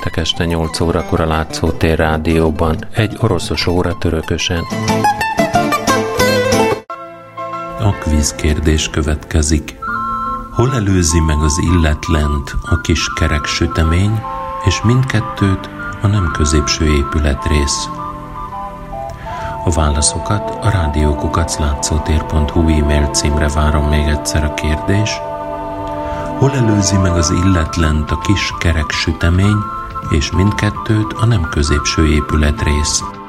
Péntek este 8 órakor a Látszótér Rádióban, egy oroszos óra törökösen. A kvíz kérdés következik. Hol előzi meg az illetlent a kis kerek sütemény, és mindkettőt a nem középső épületrész? A válaszokat a rádiókukaclátszótér.hu e-mail címre várom még egyszer a kérdés. Hol előzi meg az illetlent a kis kerek sütemény, és mindkettőt a nem középső épületrész?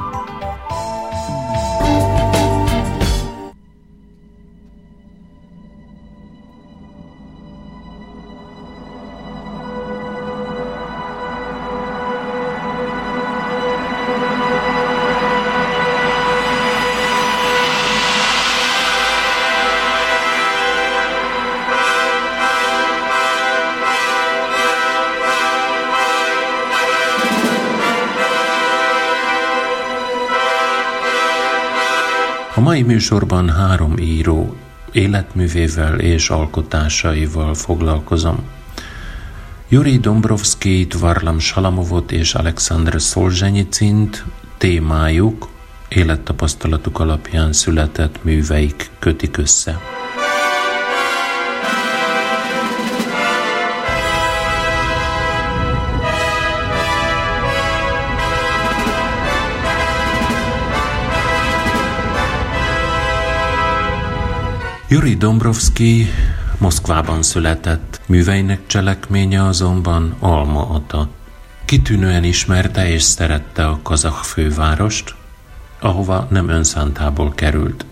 Mai műsorban három író életművével és alkotásaival foglalkozom. Yuri Dombrovskit, Varlam Salamovot és Alexander Szolzsenyicint témájuk, élettapasztalatuk alapján született műveik kötik össze. Yuri Dombrovski Moszkvában született, műveinek cselekménye azonban Alma Ata. Kitűnően ismerte és szerette a kazakh fővárost, ahova nem önszántából került.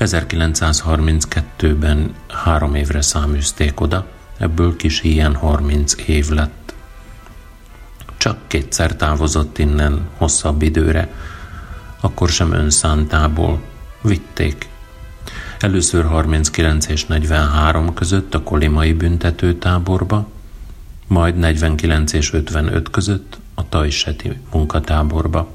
1932-ben három évre száműzték oda, ebből kis ilyen 30 év lett. Csak kétszer távozott innen hosszabb időre, akkor sem önszántából vitték Először 39 és 43 között a kolimai büntetőtáborba, majd 49 és 55 között a Tajseti munkatáborba.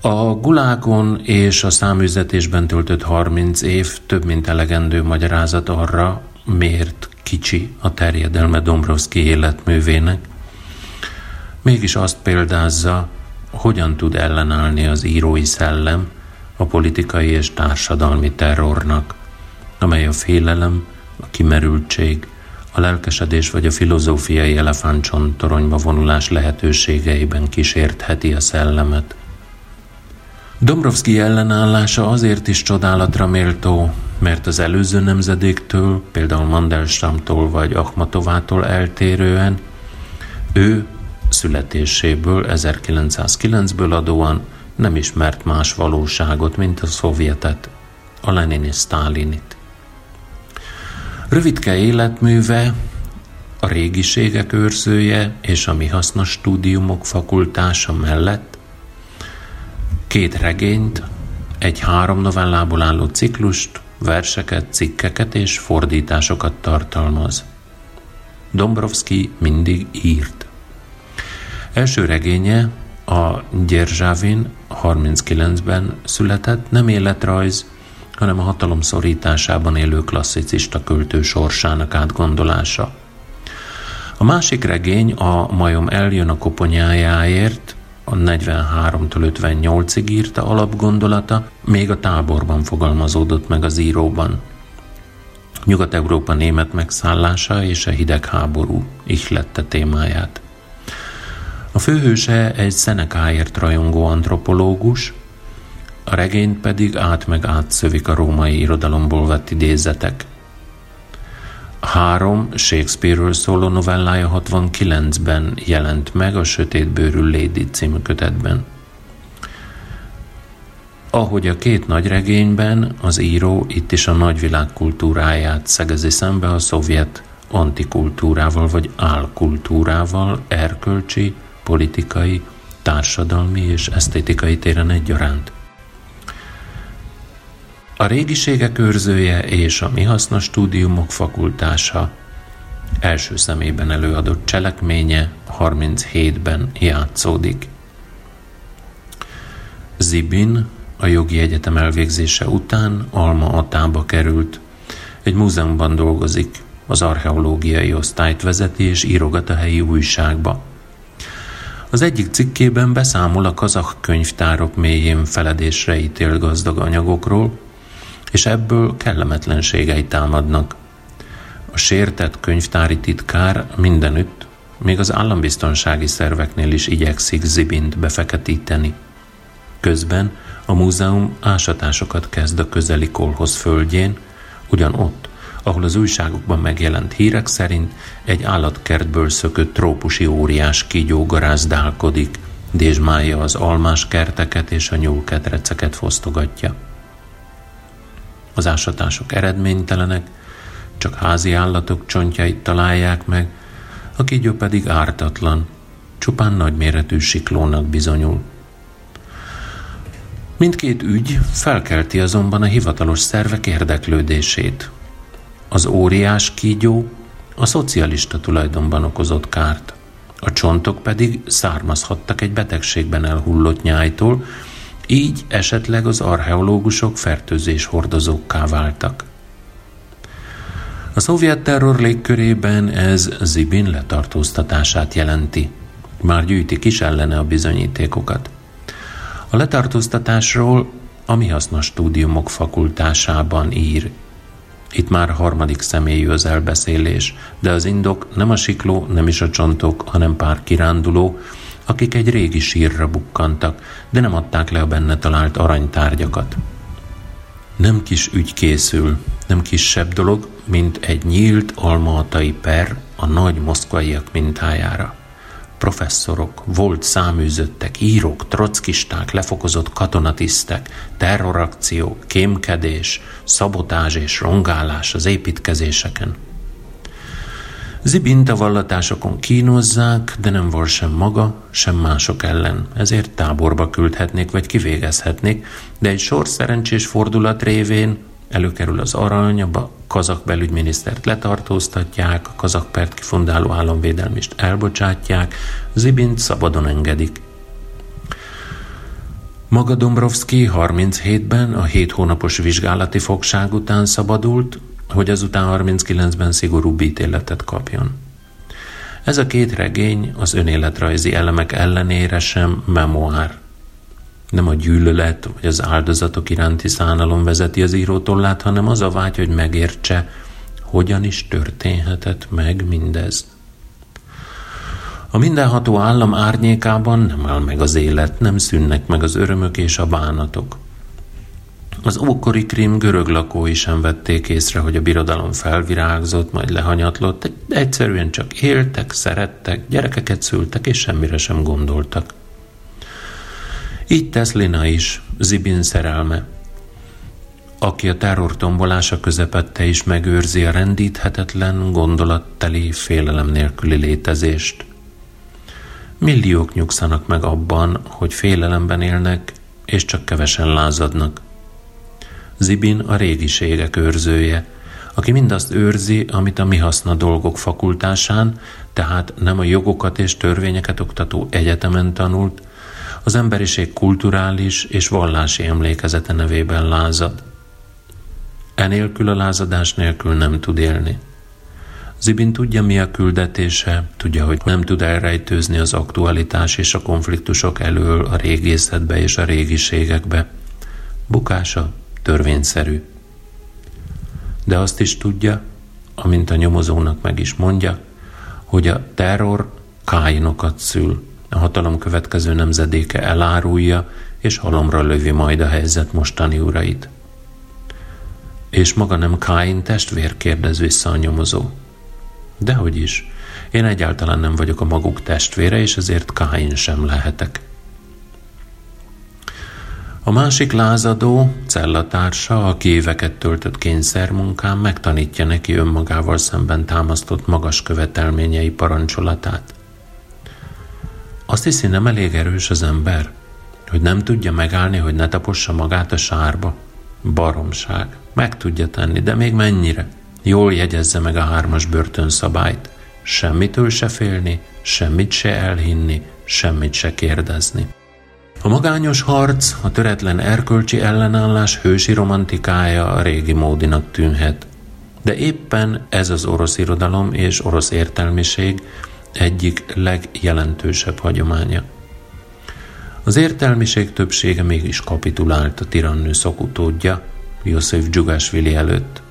A gulágon és a száműzetésben töltött 30 év több mint elegendő magyarázat arra, miért kicsi a terjedelme Dombrovszki életművének. Mégis azt példázza, hogyan tud ellenállni az írói szellem, a politikai és társadalmi terrornak, amely a félelem, a kimerültség, a lelkesedés vagy a filozófiai elefántcsont toronyba vonulás lehetőségeiben kísértheti a szellemet. Dombrovski ellenállása azért is csodálatra méltó, mert az előző nemzedéktől, például Mandelstamtól vagy Akhmatovától eltérően, ő születéséből 1909-ből adóan nem ismert más valóságot, mint a szovjetet, a Lenini Sztálinit. Rövidke életműve, a régiségek őrzője és a mi hasznos stúdiumok fakultása mellett két regényt, egy három novellából álló ciklust, verseket, cikkeket és fordításokat tartalmaz. Dombrovski mindig írt. Első regénye a Gyerzsávin 39-ben született, nem életrajz, hanem a hatalom szorításában élő klasszicista költő sorsának átgondolása. A másik regény a Majom eljön a koponyájáért, a 43-től 58-ig írta alapgondolata, még a táborban fogalmazódott meg az íróban. Nyugat-Európa német megszállása és a hidegháború ihlette témáját. A főhőse egy Szenekáért rajongó antropológus, a regényt pedig át meg átszövik a római irodalomból vett idézetek. Három Shakespeare-ről szóló novellája 69-ben jelent meg a Sötétbőrű Lady című kötetben. Ahogy a két nagy regényben, az író itt is a nagyvilág kultúráját szegezi szembe a szovjet antikultúrával vagy álkultúrával, erkölcsi, politikai, társadalmi és esztétikai téren egyaránt. A régiségek őrzője és a mi hasznos stúdiumok fakultása első szemében előadott cselekménye 37-ben játszódik. Zibin a jogi egyetem elvégzése után Alma Atába került. Egy múzeumban dolgozik, az archeológiai osztályt vezeti és írogat a helyi újságba. Az egyik cikkében beszámol a kazak könyvtárok mélyén feledésre ítél gazdag anyagokról, és ebből kellemetlenségei támadnak. A sértett könyvtári titkár mindenütt, még az állambiztonsági szerveknél is igyekszik Zibint befeketíteni. Közben a múzeum ásatásokat kezd a közeli kolhoz földjén, ugyan ott, ahol az újságokban megjelent hírek szerint egy állatkertből szökött trópusi óriás kígyó garázdálkodik, dézsmálja az almás kerteket és a nyúlketreceket fosztogatja. Az ásatások eredménytelenek, csak házi állatok csontjait találják meg, a kígyó pedig ártatlan, csupán nagyméretű siklónak bizonyul. Mindkét ügy felkelti azonban a hivatalos szervek érdeklődését. Az óriás kígyó a szocialista tulajdonban okozott kárt, a csontok pedig származhattak egy betegségben elhullott nyájtól, így esetleg az archeológusok fertőzés hordozókká váltak. A szovjet terror légkörében ez Zibin letartóztatását jelenti. Már gyűjtik is ellene a bizonyítékokat. A letartóztatásról a mi hasznos stúdiumok fakultásában ír. Itt már harmadik személyű az elbeszélés, de az indok nem a sikló, nem is a csontok, hanem pár kiránduló, akik egy régi sírra bukkantak, de nem adták le a benne talált aranytárgyakat. Nem kis ügy készül, nem kisebb dolog, mint egy nyílt almaatai per a nagy moszkvaiak mintájára professzorok, volt száműzöttek, írók, trockisták, lefokozott katonatisztek, terrorakció, kémkedés, szabotázs és rongálás az építkezéseken. Zibint a vallatásokon kínozzák, de nem vol sem maga, sem mások ellen, ezért táborba küldhetnék vagy kivégezhetnék, de egy sor szerencsés fordulat révén előkerül az arany, a kazak belügyminisztert letartóztatják, a kazak pert kifundáló államvédelmist elbocsátják, Zibint szabadon engedik. Maga Dombrovski 37-ben a 7 hónapos vizsgálati fogság után szabadult, hogy azután 39-ben szigorú ítéletet kapjon. Ez a két regény az önéletrajzi elemek ellenére sem memoár, nem a gyűlölet vagy az áldozatok iránti szánalom vezeti az írótollát, hanem az a vágy, hogy megértse, hogyan is történhetett meg mindez. A mindenható állam árnyékában nem áll meg az élet, nem szűnnek meg az örömök és a bánatok. Az ókori krim görög lakói sem vették észre, hogy a birodalom felvirágzott, majd lehanyatlott, egyszerűen csak éltek, szerettek, gyerekeket szültek, és semmire sem gondoltak. Így tesz Lina is, Zibin szerelme, aki a terror tombolása közepette is megőrzi a rendíthetetlen, gondolatteli, félelem nélküli létezést. Milliók nyugszanak meg abban, hogy félelemben élnek, és csak kevesen lázadnak. Zibin a régiségek őrzője, aki mindazt őrzi, amit a mi haszna dolgok fakultásán, tehát nem a jogokat és törvényeket oktató egyetemen tanult, az emberiség kulturális és vallási emlékezete nevében lázad. Enélkül a lázadás nélkül nem tud élni. Zibin tudja, mi a küldetése, tudja, hogy nem tud elrejtőzni az aktualitás és a konfliktusok elől a régészetbe és a régiségekbe. Bukása törvényszerű. De azt is tudja, amint a nyomozónak meg is mondja, hogy a terror káinokat szül, a hatalom következő nemzedéke elárulja, és halomra lövi majd a helyzet mostani urait. És maga nem Káin testvér, kérdez vissza a nyomozó. Dehogy is. Én egyáltalán nem vagyok a maguk testvére, és ezért Káin sem lehetek. A másik lázadó, cellatársa, aki éveket töltött kényszermunkán, megtanítja neki önmagával szemben támasztott magas követelményei parancsolatát. Azt hiszi, nem elég erős az ember, hogy nem tudja megállni, hogy ne tapossa magát a sárba. Baromság. Meg tudja tenni, de még mennyire? Jól jegyezze meg a hármas börtönszabályt. Semmitől se félni, semmit se elhinni, semmit se kérdezni. A magányos harc, a töretlen erkölcsi ellenállás hősi romantikája a régi módinak tűnhet. De éppen ez az orosz irodalom és orosz értelmiség egyik legjelentősebb hagyománya. Az értelmiség többsége mégis kapitulált a tirannő szokutódja, József Dzsugasvili előtt.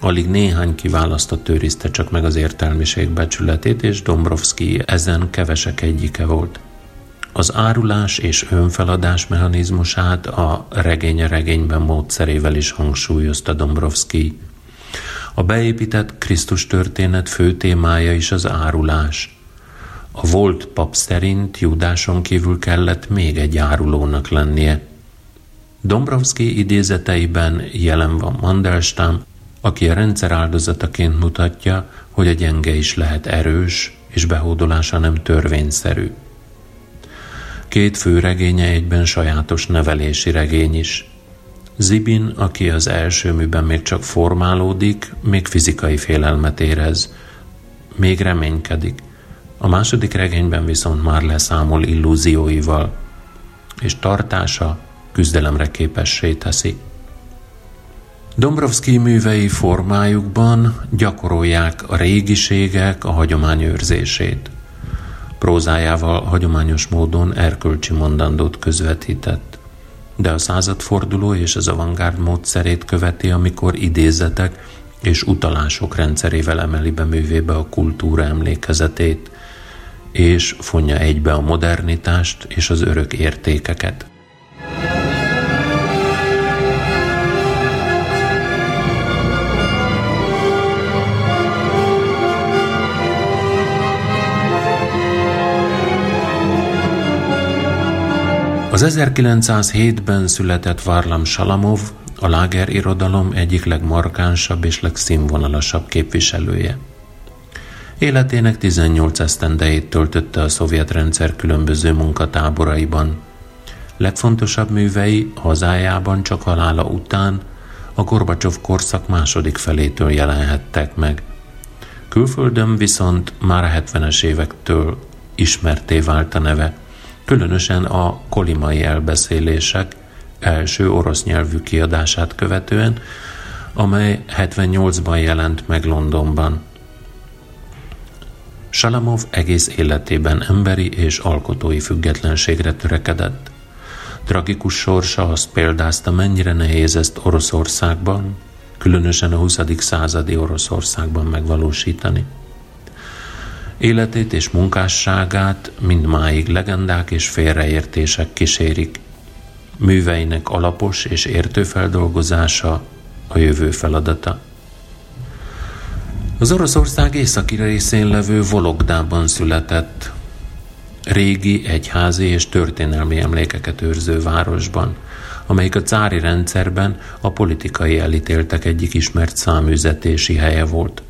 Alig néhány kiválasztott őrizte csak meg az értelmiség becsületét, és Dombrovski ezen kevesek egyike volt. Az árulás és önfeladás mechanizmusát a regény regényben módszerével is hangsúlyozta Dombrovski. A beépített Krisztus történet fő témája is az árulás. A volt pap szerint Judáson kívül kellett még egy árulónak lennie. Dombrovski idézeteiben jelen van Mandelstam, aki a rendszer áldozataként mutatja, hogy a gyenge is lehet erős, és behódolása nem törvényszerű. Két fő regénye egyben sajátos nevelési regény is. Zibin, aki az első műben még csak formálódik, még fizikai félelmet érez, még reménykedik. A második regényben viszont már leszámol illúzióival, és tartása küzdelemre képessé teszi. Dombrovski művei formájukban gyakorolják a régiségek a hagyomány őrzését. Prózájával hagyományos módon erkölcsi mondandót közvetített, de a századforduló és az avantgárd módszerét követi, amikor idézetek és utalások rendszerével emeli be művébe a kultúra emlékezetét, és fonja egybe a modernitást és az örök értékeket. Az 1907-ben született Varlam Salamov a láger irodalom egyik legmarkánsabb és legszínvonalasabb képviselője. Életének 18 esztendejét töltötte a szovjet rendszer különböző munkatáboraiban. Legfontosabb művei hazájában csak halála után a Gorbacsov korszak második felétől jelenhettek meg. Külföldön viszont már a 70-es évektől ismerté vált a neve – különösen a kolimai elbeszélések első orosz nyelvű kiadását követően, amely 78-ban jelent meg Londonban. Salamov egész életében emberi és alkotói függetlenségre törekedett. Tragikus sorsa azt példázta, mennyire nehéz ezt Oroszországban, különösen a 20. századi Oroszországban megvalósítani. Életét és munkásságát mindmáig legendák és félreértések kísérik. Műveinek alapos és értő feldolgozása a jövő feladata. Az Oroszország északi részén levő Vologdában született, régi egyházi és történelmi emlékeket őrző városban, amelyik a cári rendszerben a politikai elítéltek egyik ismert száműzetési helye volt.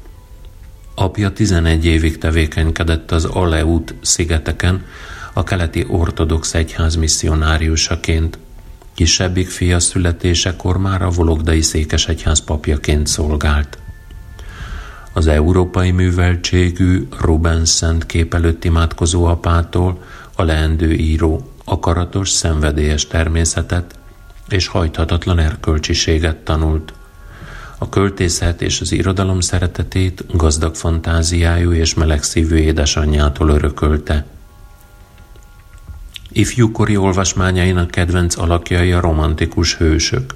Apja 11 évig tevékenykedett az Aleut szigeteken, a keleti ortodox egyház misszionáriusaként. Kisebbik fia születésekor már a Vologdai székesegyház papjaként szolgált. Az európai műveltségű Rubens szent kép előtt imádkozó apától a leendő író akaratos, szenvedélyes természetet és hajthatatlan erkölcsiséget tanult. A költészet és az irodalom szeretetét gazdag fantáziájú és melegszívű édesanyjától örökölte. Ifjúkori olvasmányainak kedvenc alakjai a romantikus hősök,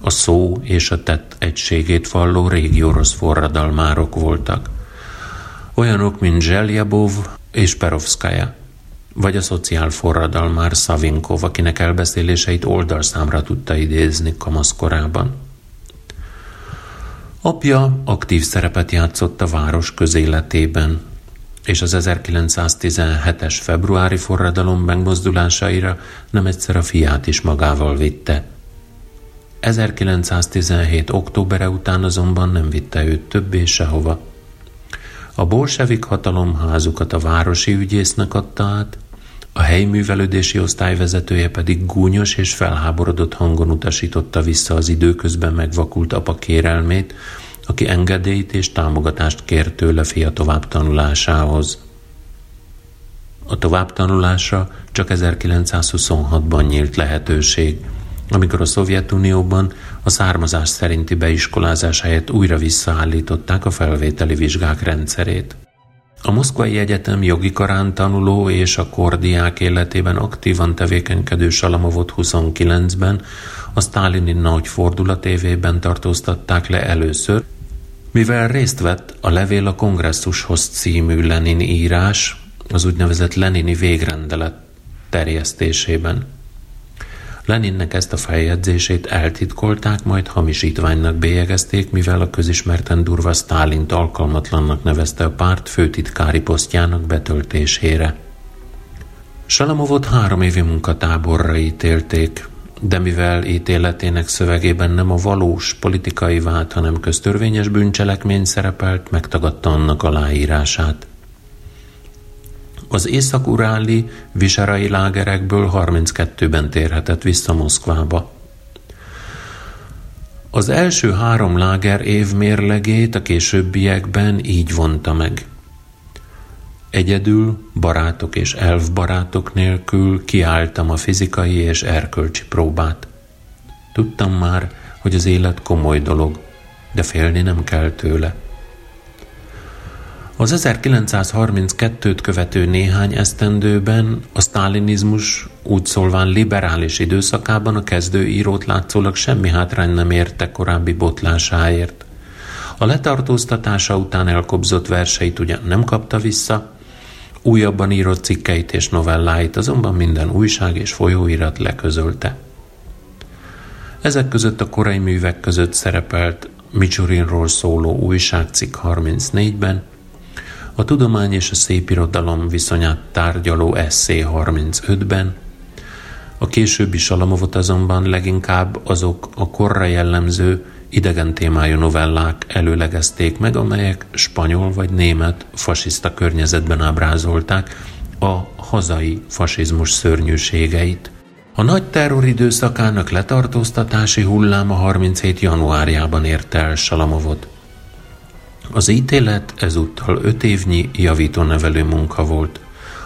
a szó és a tett egységét valló régi orosz forradalmárok voltak. Olyanok, mint Zseljabov és Perovskaja, vagy a szociál forradalmár Szavinkov, akinek elbeszéléseit oldalszámra tudta idézni kamaszkorában. Apja aktív szerepet játszott a város közéletében, és az 1917-es februári forradalom megmozdulásaira nem egyszer a fiát is magával vitte. 1917. októbere után azonban nem vitte őt többé sehova. A bolsevik hatalom házukat a városi ügyésznek adta át, a helyi művelődési osztály vezetője pedig gúnyos és felháborodott hangon utasította vissza az időközben megvakult apa kérelmét, aki engedélyt és támogatást kér tőle fia továbbtanulásához. A továbbtanulásra csak 1926-ban nyílt lehetőség, amikor a Szovjetunióban a származás szerinti beiskolázás helyett újra visszaállították a felvételi vizsgák rendszerét. A Moszkvai Egyetem jogi karán tanuló és a kordiák életében aktívan tevékenykedő Salamovot 29-ben a sztálini nagy fordulat évében tartóztatták le először, mivel részt vett a Levél a kongresszushoz című Lenin írás, az úgynevezett Lenini végrendelet terjesztésében. Leninnek ezt a feljegyzését eltitkolták, majd hamisítványnak bélyegezték, mivel a közismerten durva Stálint alkalmatlannak nevezte a párt főtitkári posztjának betöltésére. Salamovot három évi munkatáborra ítélték, de mivel ítéletének szövegében nem a valós politikai vált, hanem köztörvényes bűncselekmény szerepelt, megtagadta annak aláírását. Az észak-uráli viserai lágerekből 32-ben térhetett vissza Moszkvába. Az első három láger év mérlegét a későbbiekben így vonta meg. Egyedül, barátok és elfbarátok nélkül kiálltam a fizikai és erkölcsi próbát. Tudtam már, hogy az élet komoly dolog, de félni nem kell tőle. Az 1932-t követő néhány esztendőben a sztálinizmus úgy szólván liberális időszakában a kezdőírót látszólag semmi hátrány nem érte korábbi botlásáért. A letartóztatása után elkobzott verseit ugyan nem kapta vissza, újabban írott cikkeit és novelláit azonban minden újság és folyóirat leközölte. Ezek között a korai művek között szerepelt Micsurinról szóló újságcikk 34-ben, a tudomány és a szépirodalom viszonyát tárgyaló eszé 35-ben, a későbbi Salamovot azonban leginkább azok a korra jellemző idegen témájú novellák előlegezték meg, amelyek spanyol vagy német fasiszta környezetben ábrázolták a hazai fasizmus szörnyűségeit. A nagy terror időszakának letartóztatási hulláma 37. januárjában érte el Salamovot. Az ítélet ezúttal öt évnyi javítónevelő munka volt,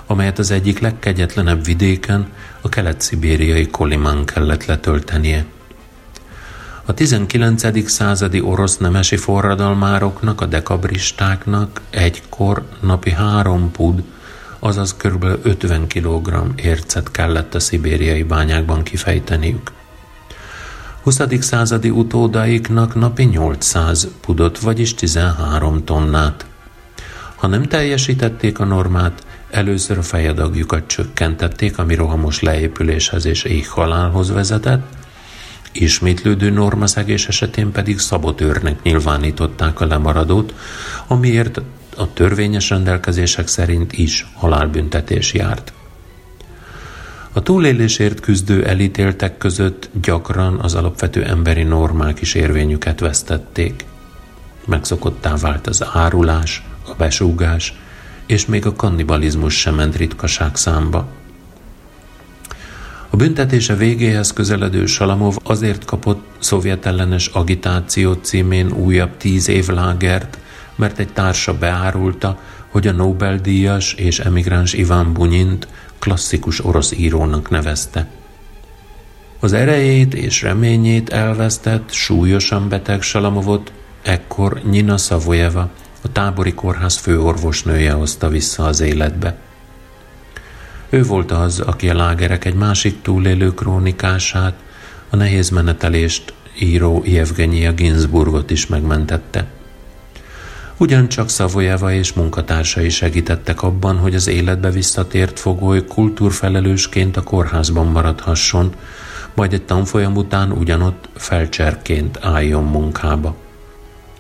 amelyet az egyik legkegyetlenebb vidéken, a kelet-szibériai Kolimán kellett letöltenie. A 19. századi orosz nemesi forradalmároknak, a dekabristáknak egykor napi három pud, azaz kb. 50 kg ércet kellett a szibériai bányákban kifejteniük. 20. századi utódaiknak napi 800 pudot, vagyis 13 tonnát. Ha nem teljesítették a normát, először a fejedagjukat csökkentették, ami rohamos leépüléshez és éhhalálhoz vezetett, ismétlődő normaszegés esetén pedig szabotőrnek nyilvánították a lemaradót, amiért a törvényes rendelkezések szerint is halálbüntetés járt. A túlélésért küzdő elítéltek között gyakran az alapvető emberi normák is érvényüket vesztették. Megszokottá vált az árulás, a besúgás, és még a kannibalizmus sem ment ritkaság számba. A büntetése végéhez közeledő Salamov azért kapott szovjet ellenes agitáció címén újabb tíz év lágert, mert egy társa beárulta, hogy a Nobel-díjas és emigráns Iván Bunyint klasszikus orosz írónak nevezte. Az erejét és reményét elvesztett, súlyosan beteg Salamovot ekkor Nina Szavojeva, a tábori kórház főorvosnője hozta vissza az életbe. Ő volt az, aki a lágerek egy másik túlélő krónikását, a nehéz menetelést író Jevgenyia Ginsburgot is megmentette. Ugyancsak Szavojeva és munkatársai segítettek abban, hogy az életbe visszatért fogoly kultúrfelelősként a kórházban maradhasson, majd egy tanfolyam után ugyanott felcserként álljon munkába.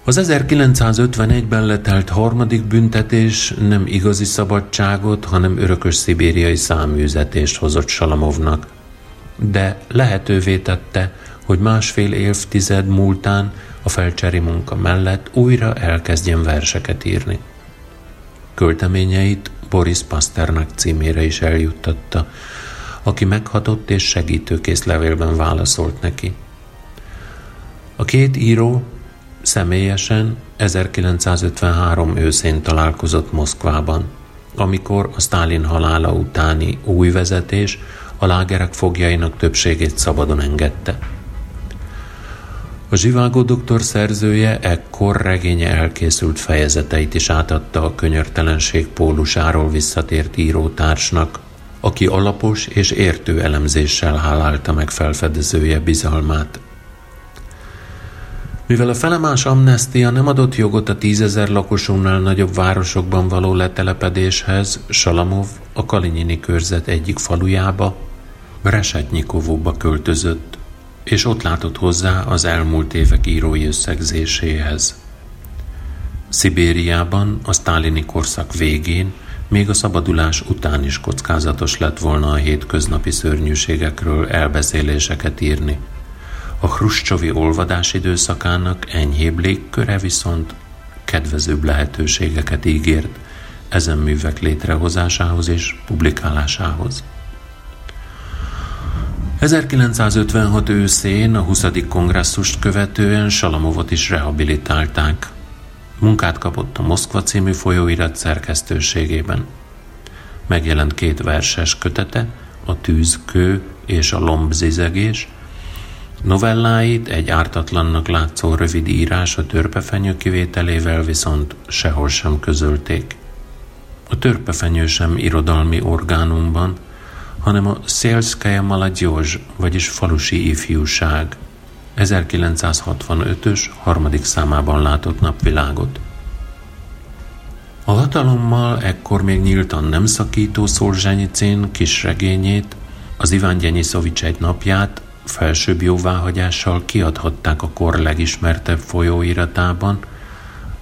Az 1951-ben letelt harmadik büntetés nem igazi szabadságot, hanem örökös szibériai száműzetést hozott Salamovnak. De lehetővé tette, hogy másfél évtized múltán a felcseri munka mellett újra elkezdjen verseket írni. Költeményeit Boris Pasternak címére is eljuttatta, aki meghatott és segítőkész levélben válaszolt neki. A két író személyesen 1953 őszén találkozott Moszkvában, amikor a Sztálin halála utáni új vezetés a lágerek fogjainak többségét szabadon engedte. A Zsivágó doktor szerzője ekkor regénye elkészült fejezeteit is átadta a könyörtelenség pólusáról visszatért írótársnak, aki alapos és értő elemzéssel hálálta meg felfedezője bizalmát. Mivel a felemás amnestia nem adott jogot a tízezer lakosúnál nagyobb városokban való letelepedéshez, Salamov a Kalinyini körzet egyik falujába, Resetnyikovóba költözött, és ott látott hozzá az elmúlt évek írói összegzéséhez. Szibériában a sztálini korszak végén még a szabadulás után is kockázatos lett volna a hétköznapi szörnyűségekről elbeszéléseket írni. A Hruscsovi olvadás időszakának enyhébb légköre viszont kedvezőbb lehetőségeket ígért ezen művek létrehozásához és publikálásához. 1956 őszén a 20. kongresszust követően Salamovot is rehabilitálták. Munkát kapott a Moszkva című folyóirat szerkesztőségében. Megjelent két verses kötete, a Tűzkő és a Lombzizegés, Novelláit egy ártatlannak látszó rövid írás a törpefenyő kivételével viszont sehol sem közölték. A törpefenyő sem irodalmi orgánumban, hanem a Szelszkaja Malagyozs, vagyis falusi ifjúság 1965-ös harmadik számában látott napvilágot. A hatalommal ekkor még nyíltan nem szakító Szorzsenyicén kisregényét, az Iván Gyenyiszovics egy napját felsőbb jóváhagyással kiadhatták a kor legismertebb folyóiratában,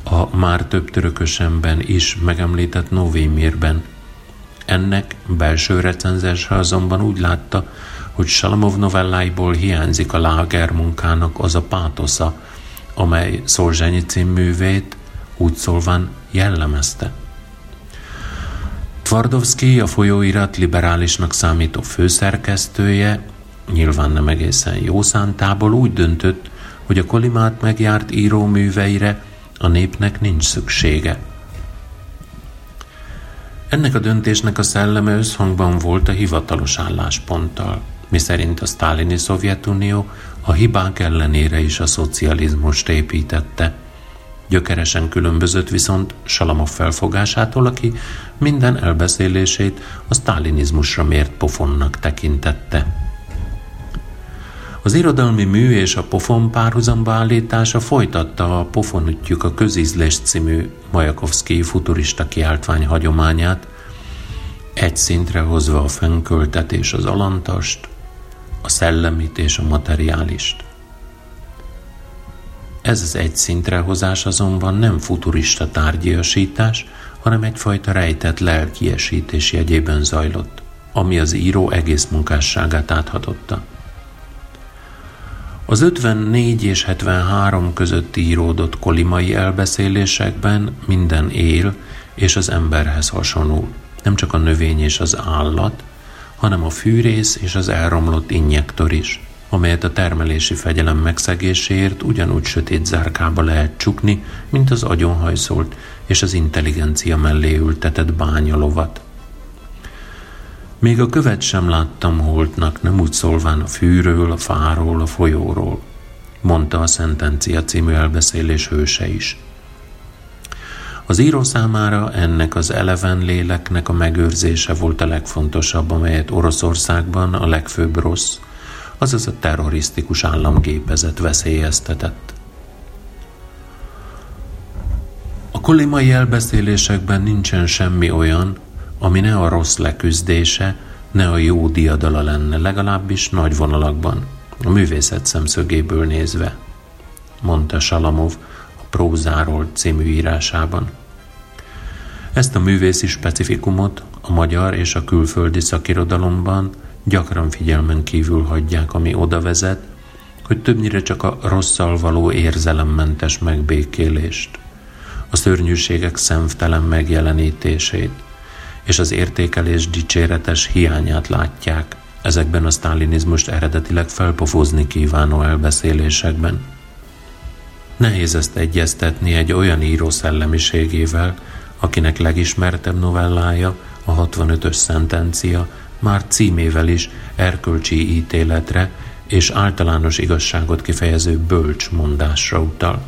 a már több törökösemben is megemlített Novémérben. Ennek belső recenzense azonban úgy látta, hogy Salamov novelláiból hiányzik a láger munkának az a pátosza, amely Szolzsenyi művét úgy szólván jellemezte. Tvardovszki, a folyóirat liberálisnak számító főszerkesztője nyilván nem egészen jó szántából úgy döntött, hogy a kolimát megjárt íróműveire a népnek nincs szüksége. Ennek a döntésnek a szelleme összhangban volt a hivatalos állásponttal, miszerint a sztálini Szovjetunió a hibák ellenére is a szocializmust építette. Gyökeresen különbözött viszont Salamov felfogásától, aki minden elbeszélését a sztálinizmusra mért pofonnak tekintette. Az irodalmi mű és a pofon párhuzamba állítása folytatta a Pofonütjük a közízlés című Majakovszki futurista kiáltvány hagyományát, egy szintre hozva a fennköltet és az alantast, a szellemit és a materiálist. Ez az egy szintre hozás azonban nem futurista tárgyiasítás, hanem egyfajta rejtett lelkiesítés jegyében zajlott, ami az író egész munkásságát áthatotta. Az 54 és 73 között íródott kolimai elbeszélésekben minden él és az emberhez hasonul. Nem csak a növény és az állat, hanem a fűrész és az elromlott injektor is, amelyet a termelési fegyelem megszegéséért ugyanúgy sötét zárkába lehet csukni, mint az agyonhajszolt és az intelligencia mellé ültetett bányalovat. Még a követ sem láttam holtnak, nem úgy szólván a fűről, a fáról, a folyóról, mondta a Szentencia című elbeszélés hőse is. Az író számára ennek az eleven léleknek a megőrzése volt a legfontosabb, amelyet Oroszországban a legfőbb rossz, azaz a terrorisztikus államgépezet veszélyeztetett. A kolimai elbeszélésekben nincsen semmi olyan, ami ne a rossz leküzdése, ne a jó diadala lenne, legalábbis nagy vonalakban, a művészet szemszögéből nézve, mondta Salamov a Prózáról című írásában. Ezt a művészi specifikumot a magyar és a külföldi szakirodalomban gyakran figyelmen kívül hagyják, ami oda vezet, hogy többnyire csak a rosszal való érzelemmentes megbékélést, a szörnyűségek szemtelen megjelenítését, és az értékelés dicséretes hiányát látják ezekben a sztálinizmust eredetileg felpofozni kívánó elbeszélésekben. Nehéz ezt egyeztetni egy olyan író szellemiségével, akinek legismertebb novellája, a 65-ös szentencia már címével is erkölcsi ítéletre és általános igazságot kifejező bölcs mondásra utal.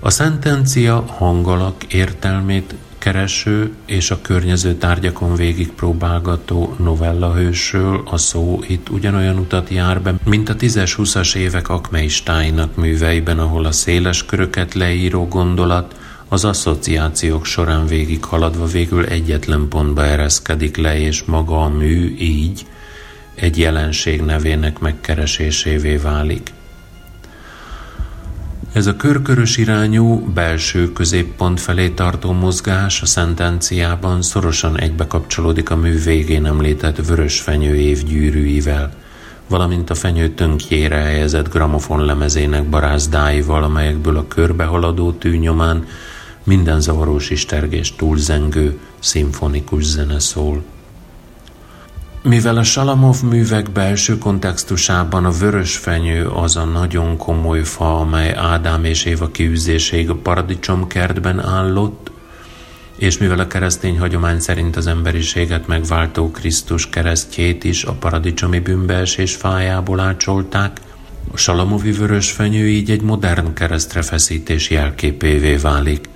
A szentencia hangalak értelmét kereső és a környező tárgyakon végig próbálgató novella hősről a szó itt ugyanolyan utat jár be, mint a 10-20-as évek akmeistáinak műveiben, ahol a széles köröket leíró gondolat az asszociációk során végig haladva végül egyetlen pontba ereszkedik le, és maga a mű így egy jelenség nevének megkeresésévé válik. Ez a körkörös irányú, belső középpont felé tartó mozgás a szentenciában szorosan egybe kapcsolódik a mű végén említett vörös fenyő év gyűrűivel, valamint a fenyő tönkjére helyezett gramofon lemezének barázdáival, amelyekből a körbehaladó tű nyomán minden zavarós istergés túlzengő, szimfonikus zene szól. Mivel a Salamov művek belső kontextusában a vörös fenyő az a nagyon komoly fa, amely Ádám és Éva kiűzéséig a paradicsomkertben állott, és mivel a keresztény hagyomány szerint az emberiséget megváltó Krisztus keresztjét is a paradicsomi bűnbeesés fájából ácsolták, a salamovi vörös fenyő így egy modern keresztre feszítés jelképévé válik,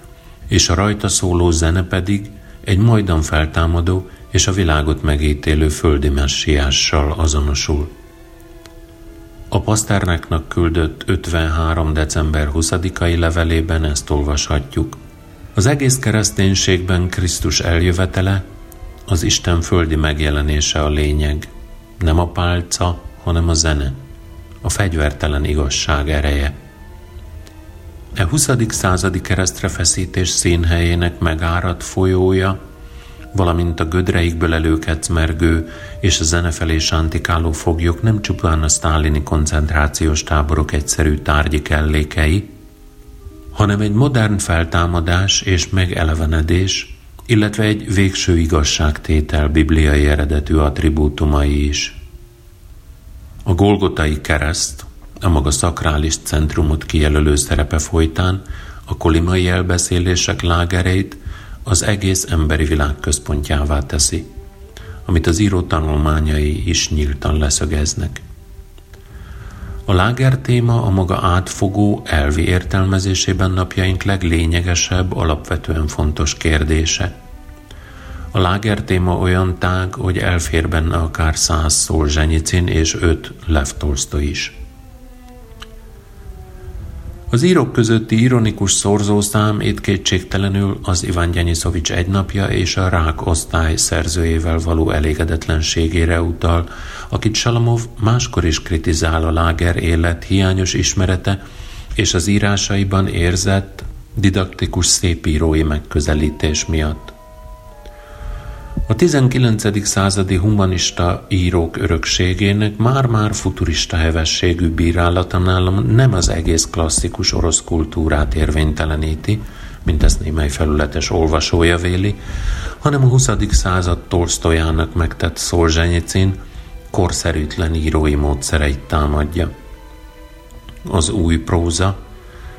és a rajta szóló zene pedig egy majdan feltámadó és a világot megítélő földi messiással azonosul. A Paszterneknak küldött 53. december 20-ai levelében ezt olvashatjuk. Az egész kereszténységben Krisztus eljövetele, az Isten földi megjelenése a lényeg. Nem a pálca, hanem a zene, a fegyvertelen igazság ereje. E 20. századi keresztrefeszítés színhelyének megáradt folyója valamint a gödreikből előkecmergő és a zene felé sántikáló foglyok nem csupán a sztálini koncentrációs táborok egyszerű tárgyi kellékei, hanem egy modern feltámadás és megelevenedés, illetve egy végső igazságtétel bibliai eredetű attribútumai is. A Golgotai kereszt, a maga szakrális centrumot kijelölő szerepe folytán a kolimai elbeszélések lágereit az egész emberi világ központjává teszi, amit az író tanulmányai is nyíltan leszögeznek. A láger téma a maga átfogó, elvi értelmezésében napjaink leglényegesebb, alapvetően fontos kérdése. A láger téma olyan tág, hogy elfér benne akár száz Szolzsenyicin és öt Lev is. Az írók közötti ironikus szorzószám itt kétségtelenül az Iván Gyenyiszovics egynapja és a Rák osztály szerzőjével való elégedetlenségére utal, akit Salamov máskor is kritizál a láger élet hiányos ismerete és az írásaiban érzett didaktikus szépírói megközelítés miatt. A 19. századi humanista írók örökségének már-már futurista hevességű bírálatánál nem az egész klasszikus orosz kultúrát érvényteleníti, mint ezt némely felületes olvasója véli, hanem a 20. század Tolstojának megtett Szolzsenyicin korszerűtlen írói módszereit támadja. Az új próza,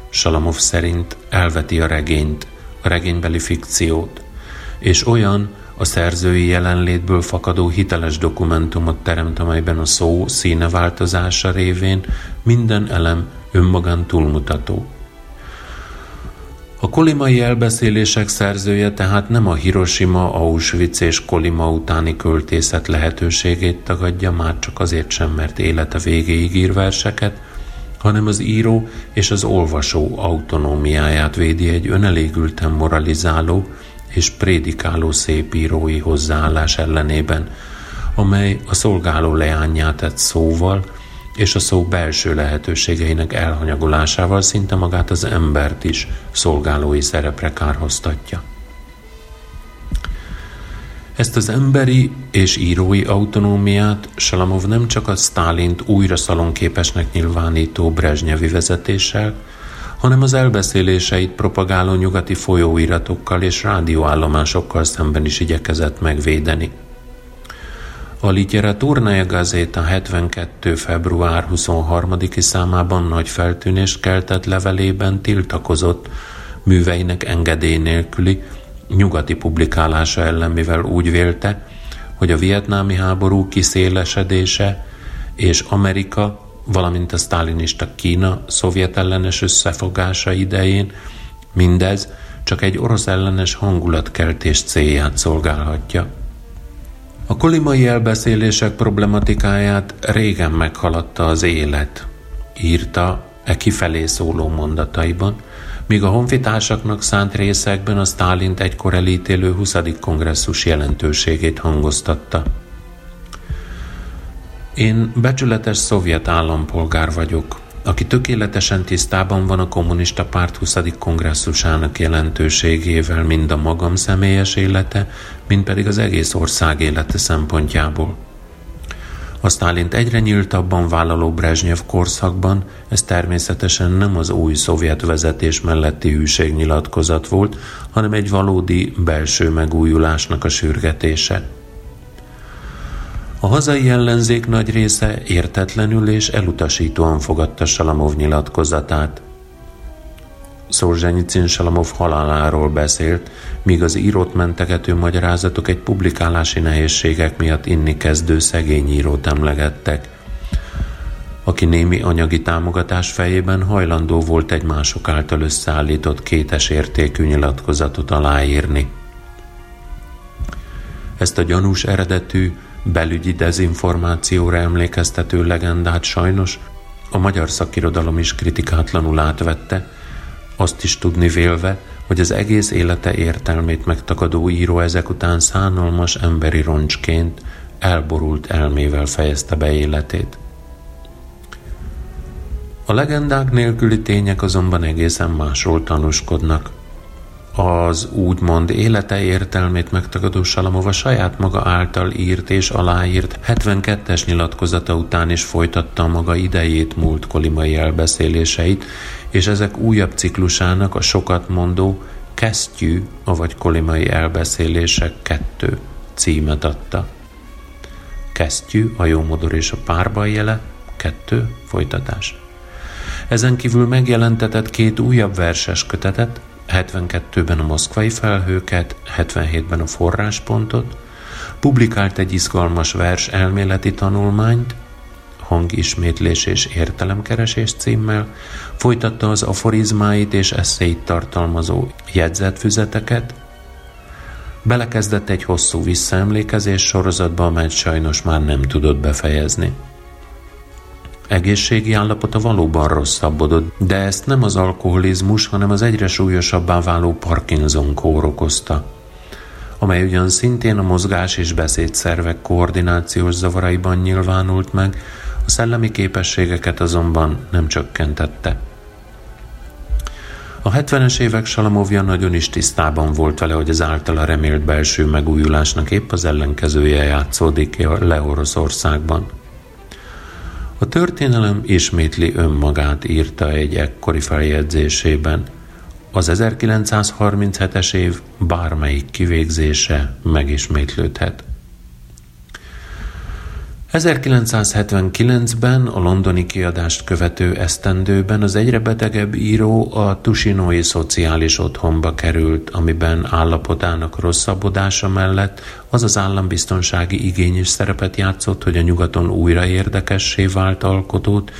Salamov szerint elveti a regényt, a regénybeli fikciót, és olyan, a szerzői jelenlétből fakadó hiteles dokumentumot teremt, amelyben a szó színe változása révén minden elem önmagán túlmutató. A kolimai elbeszélések szerzője tehát nem a Hiroshima, Auschwitz és Kolima utáni költészet lehetőségét tagadja, már csak azért sem, mert élete végéig ír verseket, hanem az író és az olvasó autonómiáját védi egy önelégülten moralizáló, és prédikáló szépírói hozzáállás ellenében, amely a szolgáló leányát tett szóval és a szó belső lehetőségeinek elhanyagolásával szinte magát az embert is szolgálói szerepre kárhoztatja. Ezt az emberi és írói autonómiát Salamov nem csak a Stálint újra szalonképesnek nyilvánító Brezsnyevi vezetéssel, hanem az elbeszéléseit propagáló nyugati folyóiratokkal és rádióállomásokkal szemben is igyekezett megvédeni. A Literaturnaja Gazeta 72. február 23-i számában nagy feltűnést keltett levelében tiltakozott műveinek engedély nélküli nyugati publikálása ellen, mivel úgy vélte, hogy a vietnámi háború kiszélesedése és Amerika, valamint a sztálinista Kína szovjet ellenes összefogása idején mindez csak egy orosz ellenes hangulatkeltés célját szolgálhatja. A kolimai elbeszélések problematikáját régen meghaladta az élet, írta e kifelé szóló mondataiban, míg a honfitársaknak szánt részekben a Stálint egykor elítélő 20. kongresszus jelentőségét hangoztatta. Én becsületes szovjet állampolgár vagyok, aki tökéletesen tisztában van a kommunista párt 20. kongresszusának jelentőségével mind a magam személyes élete, mind pedig az egész ország élete szempontjából. A Sztálint egyre nyíltabban vállaló Brezsnyev korszakban ez természetesen nem az új szovjet vezetés melletti hűségnyilatkozat volt, hanem egy valódi belső megújulásnak a sürgetése. A hazai ellenzék nagy része értetlenül és elutasítóan fogadta Salamov nyilatkozatát. Szolzsenyicin Salamov haláláról beszélt, míg az írott mentegető magyarázatok egy publikálási nehézségek miatt inni kezdő szegény írót emlegettek, aki némi anyagi támogatás fejében hajlandó volt egy mások által összeállított kétes értékű nyilatkozatot aláírni. Ezt a gyanús eredetű, belügyi dezinformációra emlékeztető legendát sajnos a magyar szakirodalom is kritikátlanul átvette, azt is tudni vélve, hogy az egész élete értelmét megtakadó író ezek után szánalmas emberi roncsként elborult elmével fejezte be életét. A legendák nélküli tények azonban egészen másról tanúskodnak – az úgymond élete értelmét megtagadó Salamova saját maga által írt és aláírt 72-es nyilatkozata után is folytatta a maga idejét múlt kolimai elbeszéléseit, és ezek újabb ciklusának a sokat mondó Kesztyű, avagy kolimai elbeszélések kettő címet adta. Kesztyű, a jómodor és a párban jele, kettő, folytatás. Ezen kívül megjelentetett két újabb verses kötetet, 72-ben a moszkvai felhőket, 77-ben a forráspontot, publikált egy izgalmas vers elméleti tanulmányt, hangismétlés és értelemkeresés címmel, folytatta az aforizmáit és eszéit tartalmazó jegyzetfüzeteket, belekezdett egy hosszú visszaemlékezés sorozatba, amelyet sajnos már nem tudott befejezni. Egészségi állapota valóban rosszabbodott, de ezt nem az alkoholizmus, hanem az egyre súlyosabbá váló Parkinson kór okozta, amely ugyan szintén a mozgás és beszédszervek koordinációs zavaraiban nyilvánult meg, a szellemi képességeket azonban nem csökkentette. A 70-es évek Salamovja nagyon is tisztában volt vele, hogy az általa remélt belső megújulásnak épp az ellenkezője játszódik le Oroszországban. A történelem ismétli önmagát, írta egy ekkori feljegyzésében. Az 1937-es év bármelyik kivégzése megismétlődhet. 1979-ben a londoni kiadást követő esztendőben az egyre betegebb író a Tusinói Szociális Otthonba került, amiben állapotának rosszabbodása mellett az az állambiztonsági igény is szerepet játszott, hogy a nyugaton újra érdekessé vált alkotót,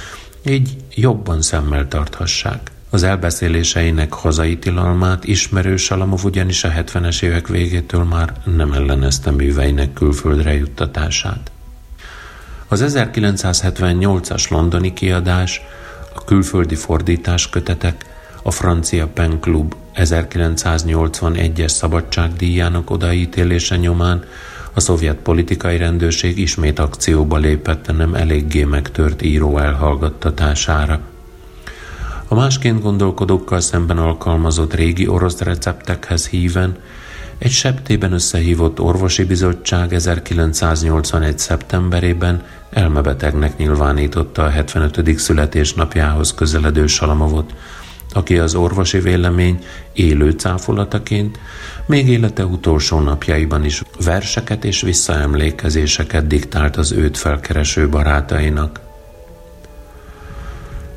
így jobban szemmel tarthassák. Az elbeszéléseinek hazai tilalmát ismerő Salamov ugyanis a 70-es évek végétől már nem ellenezte műveinek külföldre juttatását. Az 1978-as londoni kiadás, a külföldi fordítás kötetek, a francia Pen Club 1981-es szabadságdíjának odaítélése nyomán a szovjet politikai rendőrség ismét akcióba lépett nem eléggé megtört író elhallgattatására. A másként gondolkodókkal szemben alkalmazott régi orosz receptekhez híven egy septében összehívott orvosi bizottság 1981. szeptemberében elmebetegnek nyilvánította a 75. születésnapjához közeledő Salamovot, aki az orvosi vélemény élő cáfolataként még élete utolsó napjaiban is verseket és visszaemlékezéseket diktált az őt felkereső barátainak.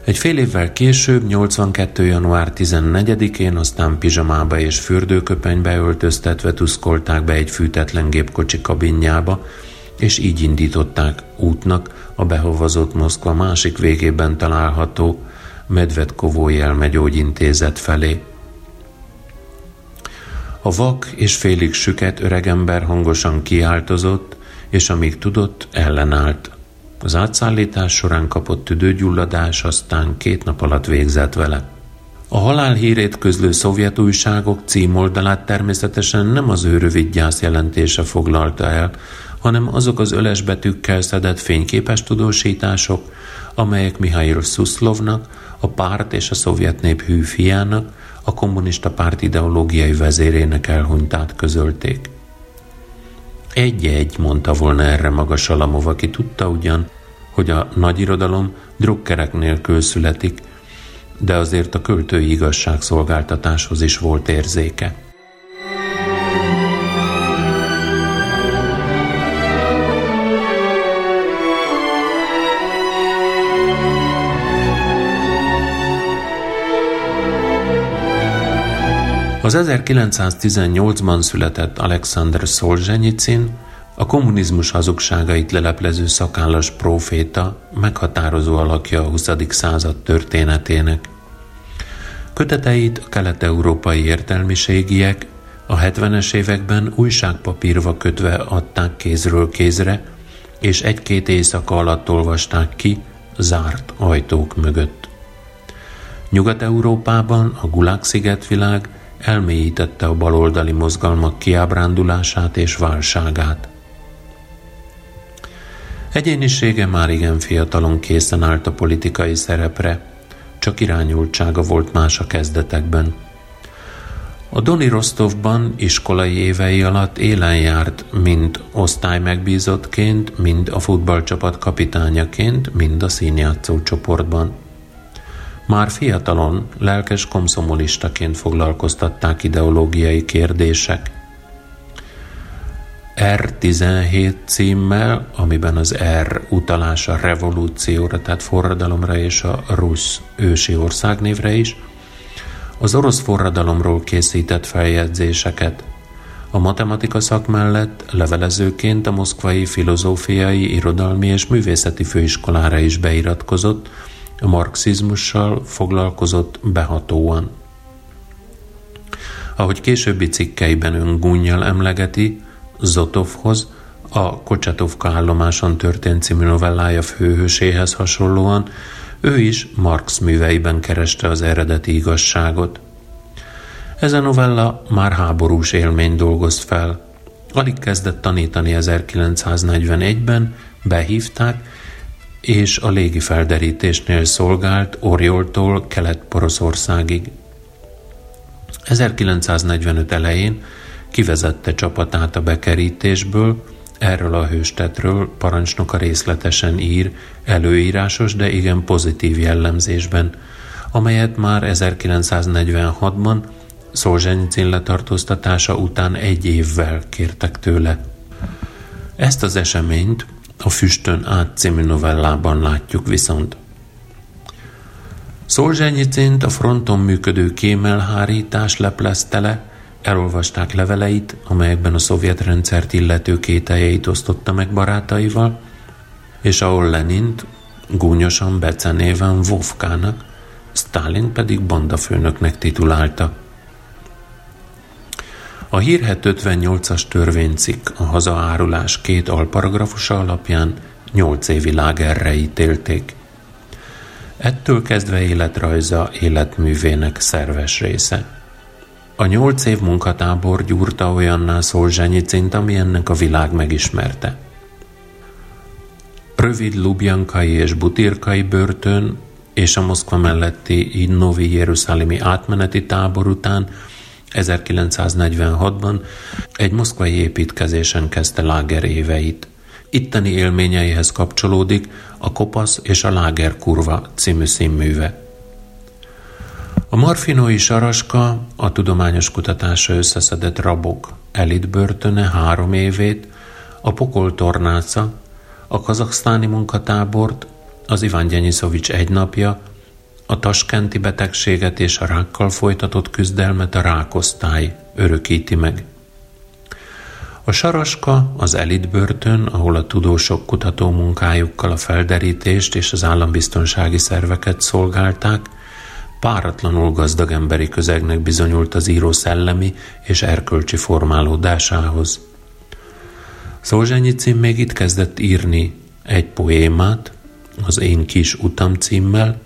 Egy fél évvel később, 82. január 14-én aztán pizsamába és fürdőköpenybe öltöztetve tuszkolták be egy fűtetlen gépkocsi kabinjába, és így indították útnak a behovazott Moszkva másik végében található Medvedkovó jelmegyógyintézet felé. A vak és félig süket öregember hangosan kiáltozott, és amíg tudott, ellenállt. Az átszállítás során kapott tüdőgyulladás, aztán két nap alatt végzett vele. A halál hírét közlő szovjet újságok címoldalát természetesen nem az ő rövid gyász jelentése foglalta el, hanem azok az öles betűkkel szedett fényképes tudósítások, amelyek Mihail Szuszlovnak, a párt és a szovjet nép hű fiának, a kommunista párt ideológiai vezérének elhunytát közölték. Egy-egy, mondta volna erre maga Salamov, aki tudta ugyan, hogy a nagy irodalom drukkerek nélkül születik, de azért a költői igazságszolgáltatáshoz is volt érzéke. Az 1918-ban született Alexander Szolzsenyicin, a kommunizmus hazugságait leleplező szakállas próféta meghatározó alakja a 20. század történetének. Köteteit a kelet-európai értelmiségiek a 70-es években újságpapírva kötve adták kézről kézre, és egy-két éjszaka alatt olvasták ki zárt ajtók mögött. Nyugat-Európában a Gulag szigetvilág elmélyítette a baloldali mozgalmak kiábrándulását és válságát. Egyénisége már igen fiatalon készen állt a politikai szerepre, csak irányultsága volt más a kezdetekben. A Doni Rostovban iskolai évei alatt élen járt mind osztály megbízottként, mind a futballcsapat kapitányaként, mind a színjátszó csoportban. Már fiatalon lelkes komszomolistaként foglalkoztatták ideológiai kérdések. R17 címmel, amiben az R utalás a revolúcióra, tehát forradalomra és a rusz ősi országnévre is, az orosz forradalomról készített feljegyzéseket. A matematika szak mellett levelezőként a Moszkvai Filozófiai, Irodalmi és Művészeti Főiskolára is beiratkozott, a marxizmussal foglalkozott behatóan. Ahogy későbbi cikkeiben ön emlegeti, Zotovhoz, a Kocsatovka állomáson történt című novellája főhőséhez hasonlóan, ő is Marx műveiben kereste az eredeti igazságot. Ez a novella már háborús élmény dolgozt fel. Alig kezdett tanítani 1941-ben, behívták, és a légifelderítésnél szolgált Orioltól Kelet-Poroszországig. 1945 elején kivezette csapatát a bekerítésből, erről a hőstetről parancsnoka részletesen ír, előírásos, de igen pozitív jellemzésben, amelyet már 1946-ban Szolzsenyicin letartóztatása után egy évvel kértek tőle. Ezt az eseményt a Füstön át című novellában látjuk viszont. Szolzsenyicint a fronton működő kémelhárítás leplezte le, elolvasták leveleit, amelyekben a szovjet rendszert illető kételjeit osztotta meg barátaival, és ahol Lenint gúnyosan becenéven Vovkának, Stalin pedig bandafőnöknek titulálta. A hírhet 58-as törvénycikk a hazaárulás két alparagrafusa alapján 8 évi lágerre ítélték. Ettől kezdve életrajza életművének szerves része. A nyolc év munkatábor gyúrta olyanná Szolzsenyicint, ami ennek a világ megismerte. Rövid Lubjankai és Butirkai börtön és a Moszkva melletti Novi Jeruzsálemi átmeneti tábor után 1946-ban egy moszkvai építkezésen kezdte láger éveit. Itteni élményeihez kapcsolódik a Kopasz és a Láger kurva című színműve. A Marfinói Saraska a tudományos kutatásra összeszedett rabok elit három évét, a Pokol tornáca, a kazaksztáni munkatábort, az Iván Gyenyiszovics egy napja a taskenti betegséget és a rákkal folytatott küzdelmet a rákosztály örökíti meg. A Saraska az elitbörtön, ahol a tudósok kutató munkájukkal a felderítést és az állambiztonsági szerveket szolgálták, páratlanul gazdag emberi közegnek bizonyult az író szellemi és erkölcsi formálódásához. Szolzsenyicin még itt kezdett írni egy poémát, az Én kis utam címmel,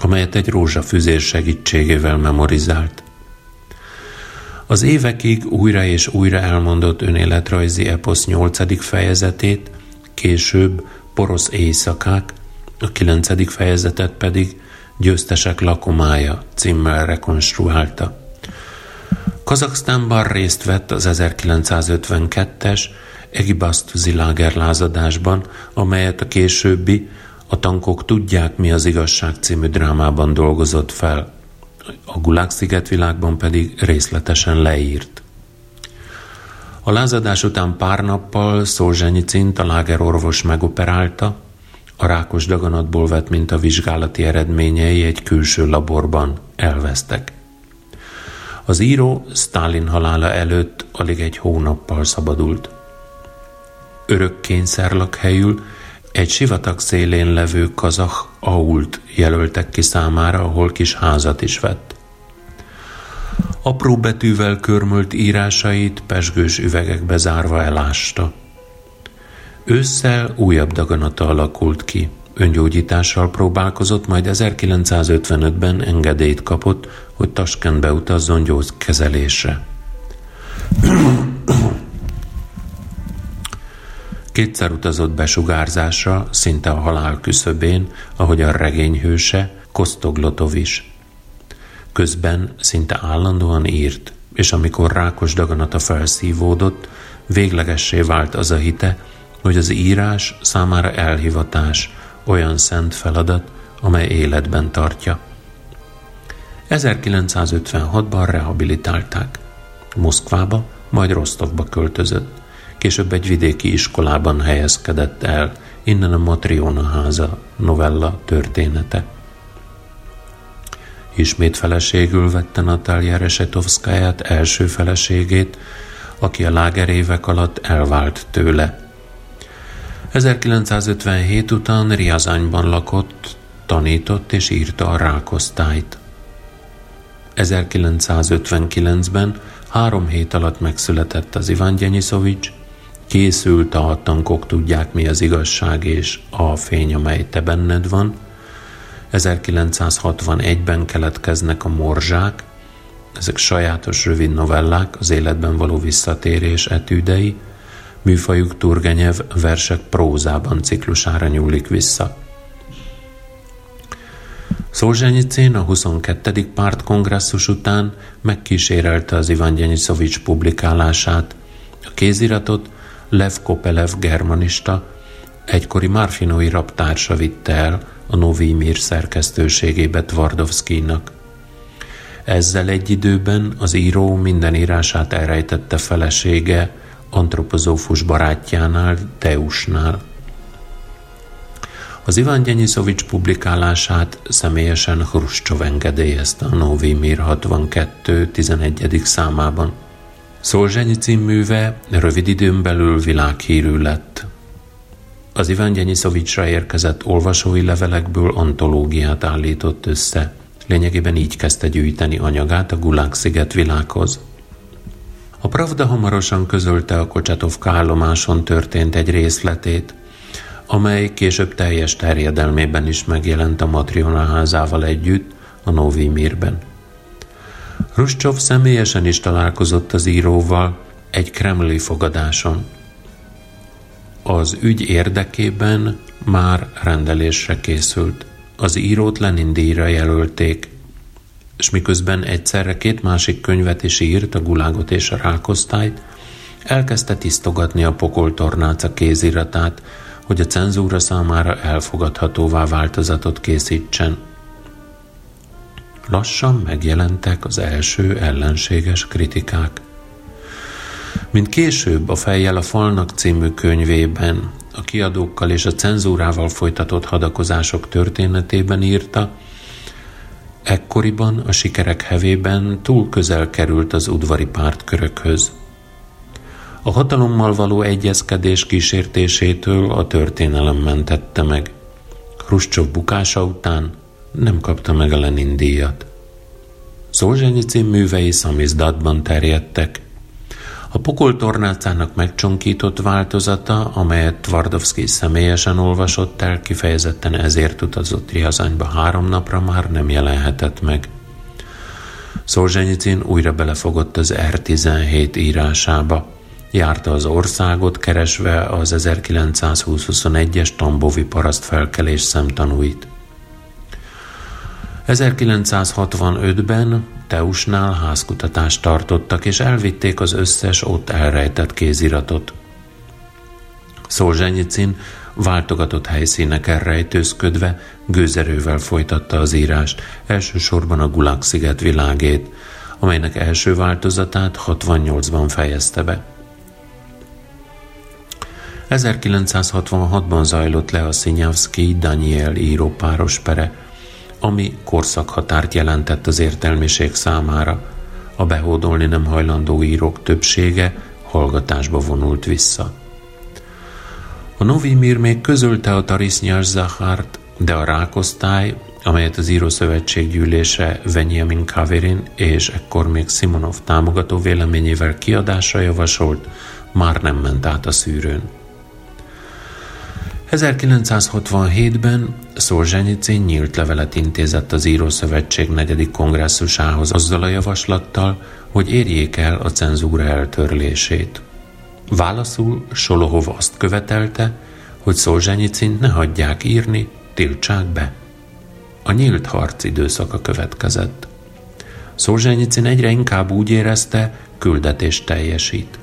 amelyet egy rózsafüzér segítségével memorizált. Az évekig újra és újra elmondott önéletrajzi eposz nyolcadik fejezetét, később Porosz éjszakák, a kilencedik fejezetet pedig Győztesek lakomája címmel rekonstruálta. Kazaksztánban részt vett az 1952-es Egibasztuzi lágerlázadásban, amelyet a későbbi A tankok tudják, mi az igazság című drámában dolgozott fel. A Gulag szigetvilágban pedig részletesen leírt. A lázadás után pár nappal Szolzsenyicint a lágerorvos megoperálta, a rákos daganatból vett mint a vizsgálati eredményei egy külső laborban elvesztek. Az író Stalin halála előtt alig egy hónappal szabadult. Örök kényszerlakhelyül egy sivatag szélén levő kazah ault jelöltek ki számára, ahol kis házat is vett. Apró betűvel körmölt írásait pesgős üvegekbe zárva elásta. Ősszel újabb daganata alakult ki. Öngyógyítással próbálkozott, majd 1955-ben engedélyt kapott, hogy Taskentbe utazzon gyógykezelésre. Kétszer utazott besugárzásra, szinte a halál küszöbén, ahogy a regényhőse, Kostoglotov is. Közben szinte állandóan írt, és amikor rákos daganata felszívódott, véglegessé vált az a hite, hogy az írás számára elhivatás, olyan szent feladat, amely életben tartja. 1956-ban rehabilitálták. Moszkvába, majd Rostovba költözött. Később egy vidéki iskolában helyezkedett el, innen a Matriona háza novella története. Ismét feleségül vette Natalia Resetovszkáját első feleségét, aki a lágerévek alatt elvált tőle. 1957 után Riazányban lakott, tanított és írta a rákosztályt. 1959-ben három hét alatt megszületett az Iván Gyenyiszovics, készült a tankok tudják mi az igazság és a fény, amely te benned van. 1961-ben keletkeznek a morzsák, ezek sajátos rövid novellák, az életben való visszatérés etűdei, műfajuk Turgenev versek prózában ciklusára nyúlik vissza. Szolzsenyicén a 22. pártkongresszus után megkísérelte az Ivan Gyenyiszovics publikálását. A kéziratot Lev Kopelev germanista, egykori Marfinói raptársa vitte el a Novi Mir szerkesztőségébe Tvardovszkinak. Ezzel egy időben az író minden írását elrejtette felesége, antropozófus barátjánál, Teusnál. Az Iván Gyenyiszovics publikálását személyesen Hruscsov engedélyezte a Novi Mir 62. 11. számában. Szolzsenyi címműve rövid időn belül világhírű lett. Az Iván Gyenyiszovicsra érkezett olvasói levelekből antológiát állított össze. Lényegében így kezdte gyűjteni anyagát a Gulag sziget világhoz. A Pravda hamarosan közölte a Kocsatovka állomáson történt egy részletét, amely később teljes terjedelmében is megjelent a Matriona házával együtt a Novi Mirben. Ruscsov személyesen is találkozott az íróval egy kremli fogadáson. Az ügy érdekében már rendelésre készült. Az írót Lenin díjra jelölték, és miközben egyszerre két másik könyvet is írt, a Gulágot és a Rákosztályt, elkezdte tisztogatni a pokoltornáca kéziratát, hogy a cenzúra számára elfogadhatóvá változatot készítsen. Lassan megjelentek az első ellenséges kritikák. Mint később a Fejjel a falnak című könyvében, a kiadókkal és a cenzúrával folytatott hadakozások történetében írta, Ekkoriban a sikerek hevében túl közel került az udvari pártkörökhöz. A hatalommal való egyezkedés kísértésétől a történelem mentette meg. Hruscsov bukása után nem kapta meg a Lenin díjat. Szolzsenyicin művei szamizdatban terjedtek. A pokol tornácának megcsonkított változata, amelyet Tvardovszki személyesen olvasott el, kifejezetten ezért utazott Riazanyba három napra már nem jelenhetett meg. Szolzsenyicin újra belefogott az R17 írásába. Járta az országot, keresve az 1921-es Tambovi parasztfelkelés szemtanúit. 1965-ben Teusnál házkutatást tartottak, és elvitték az összes ott elrejtett kéziratot. Szolzsenyicin váltogatott helyszíneken rejtőzködve gőzerővel folytatta az írást, elsősorban a Gulag sziget világét, amelynek első változatát 68-ban fejezte be. 1966-ban zajlott le a Szinyavszki Daniel író páros pere, ami korszakhatárt jelentett az értelmiség számára. A behódolni nem hajlandó írók többsége hallgatásba vonult vissza. A Novimir még közölte a Tarisnyás Zahárt, de a rákosztály, amelyet az Írószövetség gyűlése Venyamin Kaverin és ekkor még Simonov támogató véleményével kiadásra javasolt, már nem ment át a szűrőn. 1967-ben Szolzsenyicin nyílt levelet intézett az Írószövetség negyedik kongresszusához azzal a javaslattal, hogy érjék el a cenzúra eltörlését. Válaszul Solohov azt követelte, hogy Szolzsenyicin ne hagyják írni, tiltsák be. A nyílt harc időszaka következett. Szolzsenyicin egyre inkább úgy érezte, küldetést teljesít.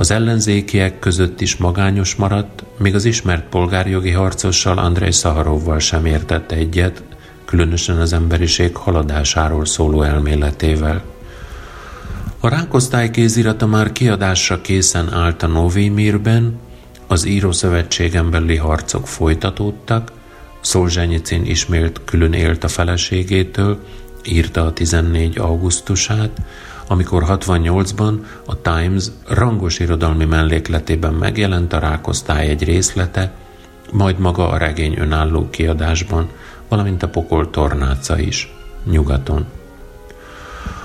Az ellenzékiek között is magányos maradt, még az ismert polgárjogi harcossal Andrei Szaharovval sem értett egyet, különösen az emberiség haladásáról szóló elméletével. A rákosztály kézirata már kiadásra készen állt a Novimirben, az írószövetségen belüli harcok folytatódtak, Szolzsenyicin ismét külön élt a feleségétől, írta a 14 augusztusát, amikor 68-ban a Times rangos irodalmi mellékletében megjelent a rákosztály egy részlete, majd maga a regény önálló kiadásban, valamint a pokol tornáca is, nyugaton.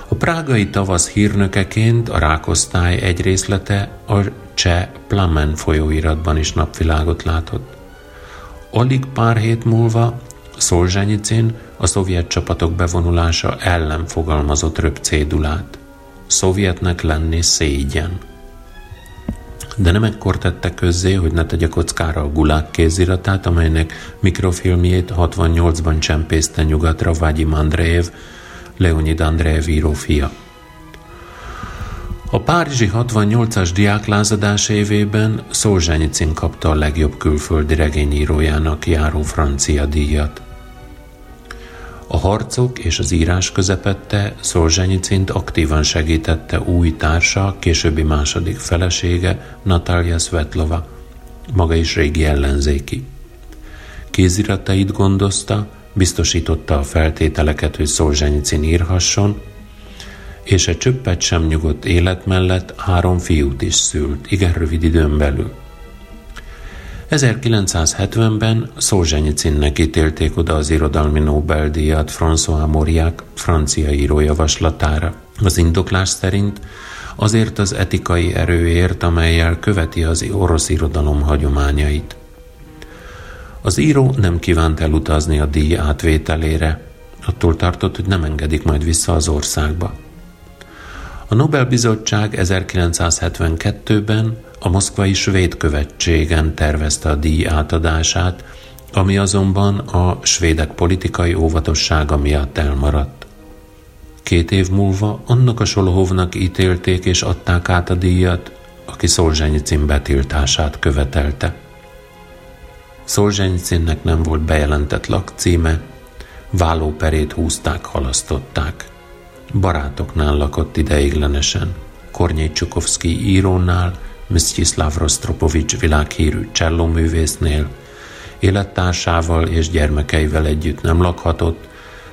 A prágai tavasz hírnökeként a rákosztály egy részlete a cseh Plamen folyóiratban is napvilágot látott. Alig pár hét múlva Szolzsenyicin a szovjet csapatok bevonulása ellen fogalmazott röp cédulát szovjetnek lenni szégyen. De nem ekkor tette közzé, hogy ne tegye kockára a gulák kéziratát, amelynek mikrofilmjét 68-ban csempészte nyugatra Vagyim Andreev, Leonid Andreev író fia. A Párizsi 68-as diáklázadás évében Szolzsenyicin kapta a legjobb külföldi regényírójának járó francia díjat. A harcok és az írás közepette Szolzsenyicint aktívan segítette új társa, későbbi második felesége, Natalia Svetlova, maga is régi ellenzéki. Kéziratait gondozta, biztosította a feltételeket, hogy Szolzsenyicin írhasson, és egy csöppet sem nyugodt élet mellett három fiút is szült, igen rövid időn belül. 1970-ben Szolzsenyicinnek ítélték oda az irodalmi Nobel-díjat François Mauriac francia író javaslatára. Az indoklás szerint azért az etikai erőért, amelyel követi az orosz irodalom hagyományait. Az író nem kívánt elutazni a díj átvételére, attól tartott, hogy nem engedik majd vissza az országba. A Nobel-bizottság 1972-ben a moszkvai svéd követségen tervezte a díj átadását, ami azonban a svédek politikai óvatossága miatt elmaradt. Két év múlva annak a Solohovnak ítélték és adták át a díjat, aki Szolzsenyicin betiltását követelte. Szolzsenyicinnek nem volt bejelentett lakcíme, vállóperét húzták, halasztották. Barátoknál lakott ideiglenesen, Kornyé Csukovszki írónál, Msztyiszláv Rostropovics világhírű csellóművésznél, élettársával és gyermekeivel együtt nem lakhatott,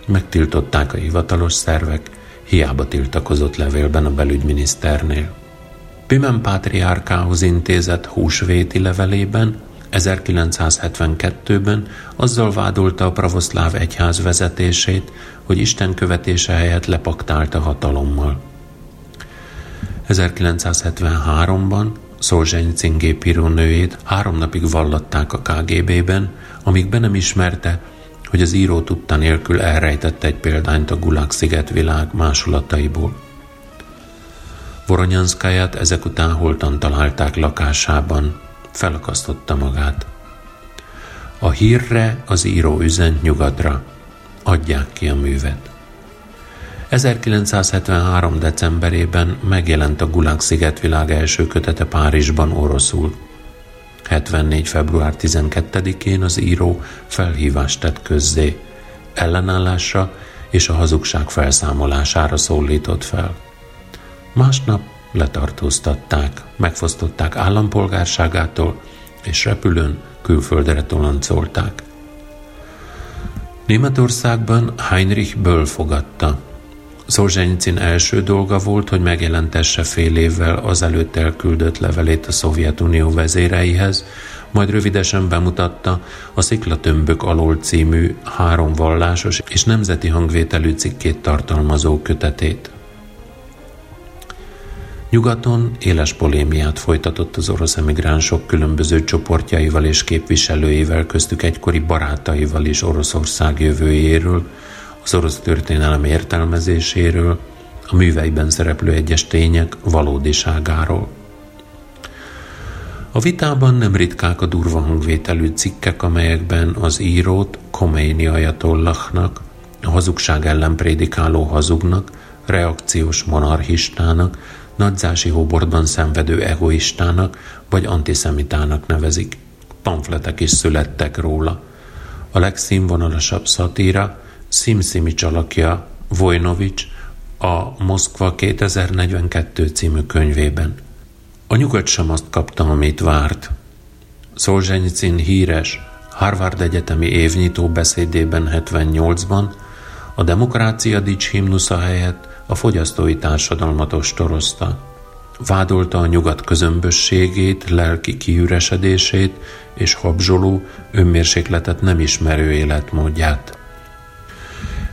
megtiltották a hivatalos szervek, hiába tiltakozott levélben a belügyminiszternél. Pimen pátriárkához intézett húsvéti levelében 1972-ben azzal vádolta a pravoszláv egyház vezetését, hogy Isten követése helyett lepaktálta hatalommal. 1973-ban Szolzsenycin gépíró nőjét három napig vallatták a KGB-ben, amíg be nem ismerte, hogy az író tudta nélkül elrejtette egy példányt a Gulag sziget világ másolataiból. Voronyanszkáját ezek után holtan találták lakásában, felakasztotta magát. A hírre az író üzent nyugatra, adják ki a művet. 1973. decemberében megjelent a Gulag szigetvilág első kötete Párizsban oroszul. 74. február 12-én az író felhívást tett közzé, ellenállásra és a hazugság felszámolására szólított fel. Másnap letartóztatták, megfosztották állampolgárságától, és repülőn külföldre toloncolták. Németországban Heinrich Böll fogadta. Szolzsenycin első dolga volt, hogy megjelentesse fél évvel az előtt elküldött levelét a Szovjetunió vezéreihez, majd rövidesen bemutatta a Sziklatömbök alól című három vallásos és nemzeti hangvételű cikkét tartalmazó kötetét. Nyugaton éles polémiát folytatott az orosz emigránsok különböző csoportjaival és képviselőivel, köztük egykori barátaival is Oroszország jövőjéről, az orosz történelem értelmezéséről, a műveiben szereplő egyes tények valódiságáról. A vitában nem ritkák a durva hangvételű cikkek, amelyekben az írót Khomeini ajatollahnak, a hazugság ellen prédikáló hazugnak, reakciós monarchistának, nagyzási hóbortban szenvedő egoistának vagy antiszemitának nevezik. Pamfletek is születtek róla. A legszínvonalasabb szatíra Simsimics alakja Vojnovics a Moszkva 2042 című könyvében. A nyugat sem azt kapta, amit várt. Szolzsenycin híres Harvard Egyetemi évnyitó beszédében 78-ban a demokrácia dics himnusza helyett a fogyasztói társadalmat ostorozta. Vádolta a nyugat közömbösségét, lelki kiüresedését és habzsoló, önmérsékletet nem ismerő életmódját.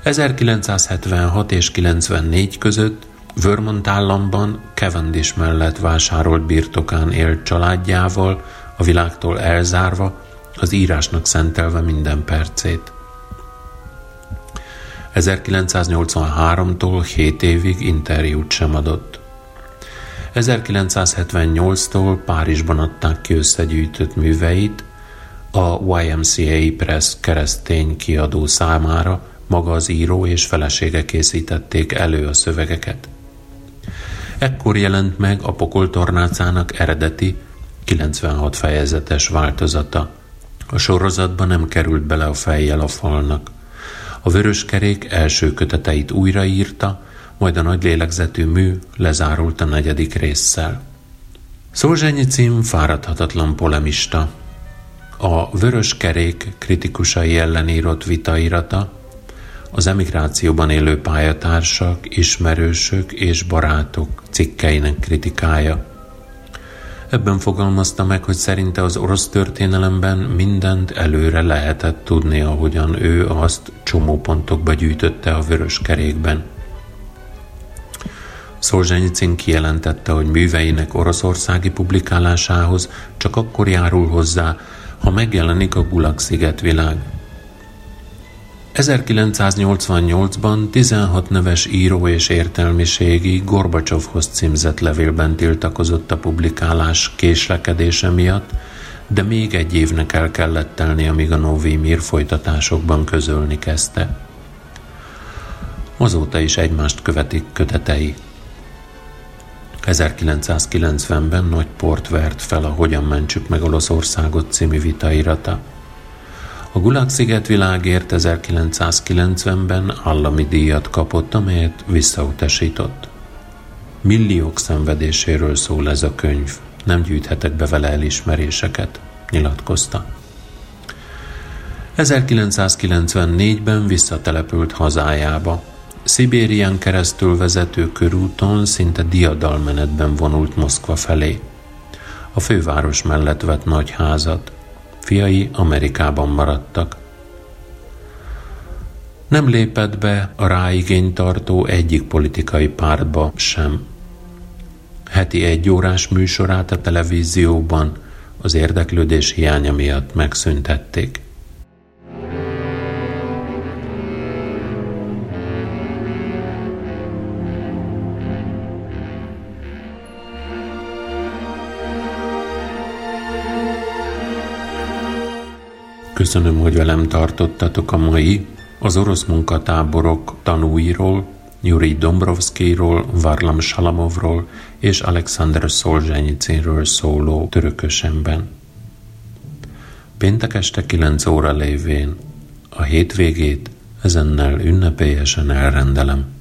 1976 és 94 között Vermont államban Cavendish mellett vásárolt birtokán élt családjával, a világtól elzárva, az írásnak szentelve minden percét. 1983-tól 7 évig interjút sem adott. 1978-tól Párizsban adták ki összegyűjtött műveit, a YMCA Press keresztény kiadó számára maga az író és felesége készítették elő a szövegeket. Ekkor jelent meg a pokoltornácának eredeti, 96 fejezetes változata. A sorozatba nem került bele a fejjel a falnak. A vörös kerék első köteteit újraírta, majd a nagy lélegzetű mű lezárult a negyedik résszel. cím fáradhatatlan polemista. A vörös kerék kritikusai ellen írott vitairata, az emigrációban élő pályatársak, ismerősök és barátok cikkeinek kritikája. Ebben fogalmazta meg, hogy szerinte az orosz történelemben mindent előre lehetett tudni, ahogyan ő azt csomópontokba gyűjtötte a vörös kerékben. Szolzsenyicin kijelentette, hogy műveinek oroszországi publikálásához csak akkor járul hozzá, ha megjelenik a Gulag szigetvilág. 1988-ban 16 neves író és értelmiségi Gorbacsovhoz címzett levélben tiltakozott a publikálás késlekedése miatt, de még egy évnek el kellett telni, amíg a Novi Mir folytatásokban közölni kezdte. Azóta is egymást követik kötetei. 1990-ben nagy port vert fel a Hogyan mentsük meg Olaszországot című vitairata. A Gulag világért 1990-ben állami díjat kapott, amelyet visszautasított. Milliók szenvedéséről szól ez a könyv, nem gyűjthetek be vele elismeréseket, nyilatkozta. 1994-ben visszatelepült hazájába. Szibérián keresztül vezető körúton szinte diadalmenetben vonult Moszkva felé. A főváros mellett vett nagy házat. Fiai Amerikában maradtak. Nem lépett be a ráigény tartó egyik politikai pártba sem. Heti egy órás műsorát a televízióban az érdeklődés hiánya miatt megszüntették. Köszönöm, hogy velem tartottatok a mai az orosz munkatáborok tanúiról, Yuri Dombrovskiról, Varlam Salamovról és Alexander Szolzsenyicinről szóló törökösemben. Péntek este 9 óra lévén a hétvégét ezennel ünnepélyesen elrendelem.